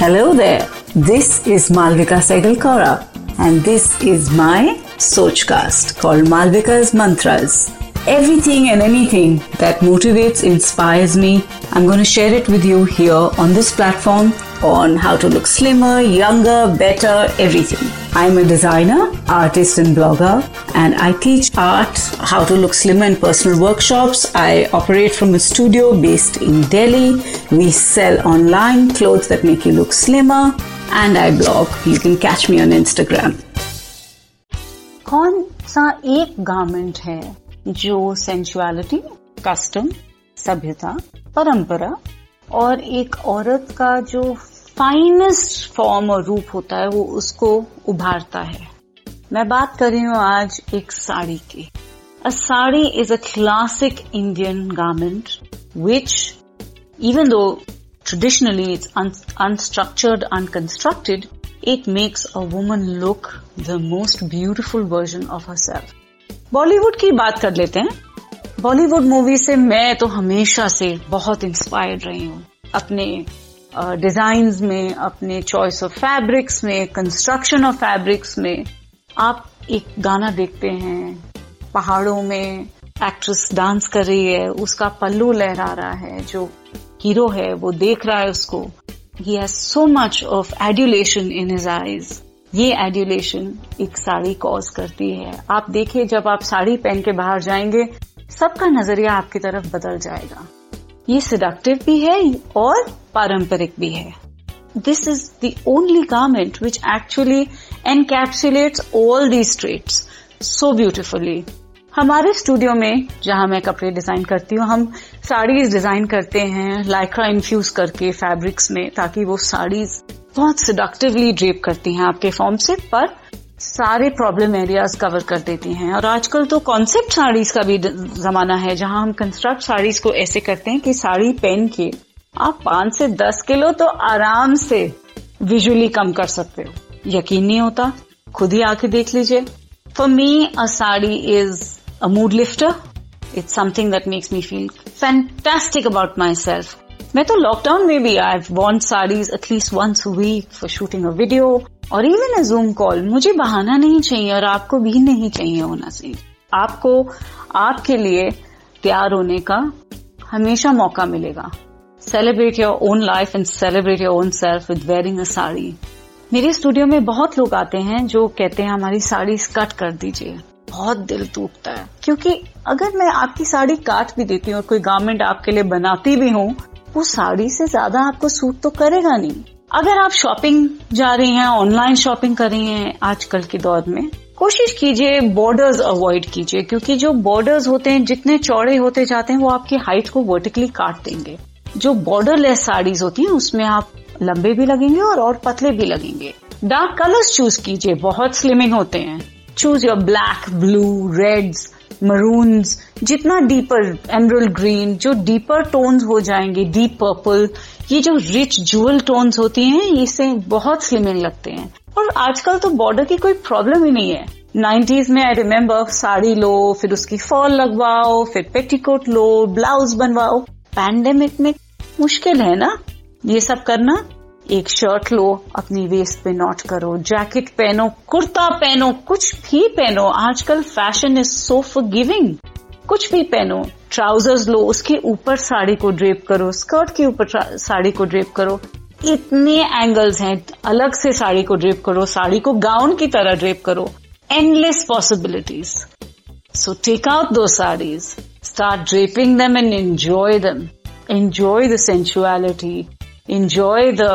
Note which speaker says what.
Speaker 1: Hello there. This is Malvika Segalkara and this is my Sochcast called Malvika's Mantras. Everything and anything that motivates, inspires me, I'm going to share it with you here on this platform on how to look slimmer, younger, better, everything. I'm a designer, artist, and blogger, and I teach art, how to look slimmer in personal workshops. I operate from a studio based in Delhi. We sell online clothes that make you look slimmer, and I blog. You can catch me on Instagram. कौन सा एक garment है जो सेंचुअलिटी custom सभ्यता परंपरा और एक औरत का जो फाइनेस्ट फॉर्म और रूप होता है, वो उसको उभारता है। मैं बात कर रही हूँ आज एक साड़ी की। A sari is a classic Indian garment which even though traditionally it's unstructured unconstructed it makes a woman look the most beautiful version of herself. Bollywood की बात कर लेते हैं। बॉलीवुड मूवी से मैं तो हमेशा से बहुत इंस्पायर्ड रही हूँ। अपने डिज़ाइन में, अपने चॉइस ऑफ़ फैब्रिक्स में कंस्ट्रक्शन ऑफ़ फैब्रिक्स में, आप एक गाना देखते हैं, पहाड़ों में एक्ट्रेस डांस कर रही है, उसका पल्लू लहरा रहा है, जो हीरो है, वो देख रहा है उसको। He has so much of adulation in his eyes ये एड्यूलेशन एक साड़ी कॉज करती है। आप देखिए, जब आप साड़ी पहन के बाहर जाएँगे, सबका नज़रिया आपकी तरफ़ बदल जाएगा। ये सिडक्टिव भी है और पारंपरिक भी है। This is the only garment which actually encapsulates all these traits so beautifully हमारे स्टूडियो में जहाँ मैं कपड़े डिज़ाइन करती हूँ, हम साड़ीज डिज़ाइन करते हैं लाइक्रा इन्फ्यूज करके फैब्रिक्स में, ताकि वो साड़ीज बहुत सिडक्टिवली ड्रेप करती हैं आपके फॉर्म से, पर सारे प्रॉब्लम एरियाज़ कवर कर देती हैं। और आजकल तो कॉन्सेप्ट साड़ीज का भी जमाना है, जहाँ हम कंस्ट्रक्ट साड़ीज को ऐसे करते हैं कि साड़ी पहन के आप पाँच से दस किलो तो आराम से विजुअली कम कर सकते हो। यकीन नहीं होता? खुद ही आके देख लीजिए। For me a sari is a mood lifter it's something that makes me feel fantastic about myself मैं तो लॉकडाउन में भी I want saris at least once week for shooting a video और इवन अ जूम कॉल मुझे बहाना नहीं चाहिए और आपको भी नहीं चाहिए होना चाहिए। आपको, आपके लिए तैयार होने का हमेशा मौका मिलेगा। Celebrate your own life and celebrate your own self with wearing a sari मेरे स्टूडियो में बहुत लोग आते हैं जो कहते हैं, हमारी साड़ी कट कर दीजिए। बहुत दिल टूटता है। क्योंकि अगर मैं आपकी साड़ी काट भी देती हूँ और कोई गारमेंट आपके लिए बनाती भी हूँ, वो साड़ी से ज़्यादा आपको सूट तो करेगा नहीं। अगर आप शॉपिंग जा रही हैं ऑनलाइन शॉपिंग कर रही हैं आजकल के दौर में, कोशिश कीजिए बॉर्डर्स अवॉइड कीजिए, क्योंकि जो बॉर्डर्स होते हैं, जितने चौड़े होते जाते हैं, वो आपकी हाइट को वर्टिकली काट देंगे। जो बॉर्डर लेस साड़ीज होती हैं, उसमें आप लंबे भी लगेंगे और और पतले भी लगेंगे। डार्क कलर्स चूज़ कीजिए, बहुत स्लिमिंग होते हैं। Choose your black blue reds maroons जितना डीपर एमरल ग्रीन जो डीपर टोन्स हो जाएँगे डीप पर्पल ये जो रिच जुअल टोन्स होती हैं इससे बहुत स्लिमिंग लगते हैं। और आजकल तो बॉर्डर की कोई प्रॉब्लम ही नहीं है। नाइन्टीज में आई रिमेम्बर साड़ी लो, फिर उसकी फॉल लगवाओ, फिर पेटीकोट लो ब्लाउज बनवाओ। पैंडेमिक में मुश्किल है ना ये सब करना? एक शर्ट लो, अपनी वेस्ट पे नॉट करो जैकेट पहनो, कुर्ता पहनो, कुछ भी पहनो। आजकल fashion is so forgiving कुछ भी पहनो ट्राउजर्स लो, उसके ऊपर साड़ी को ड्रेप करो स्कर्ट के ऊपर साड़ी को ड्रेप करो। इतने एंगल्स हैं, अलग से साड़ी को ड्रेप करो, साड़ी को गाउन की तरह ड्रेप करो। Endless possibilities so take out दो saris start draping them and enjoy them enjoy the sensuality enjoy the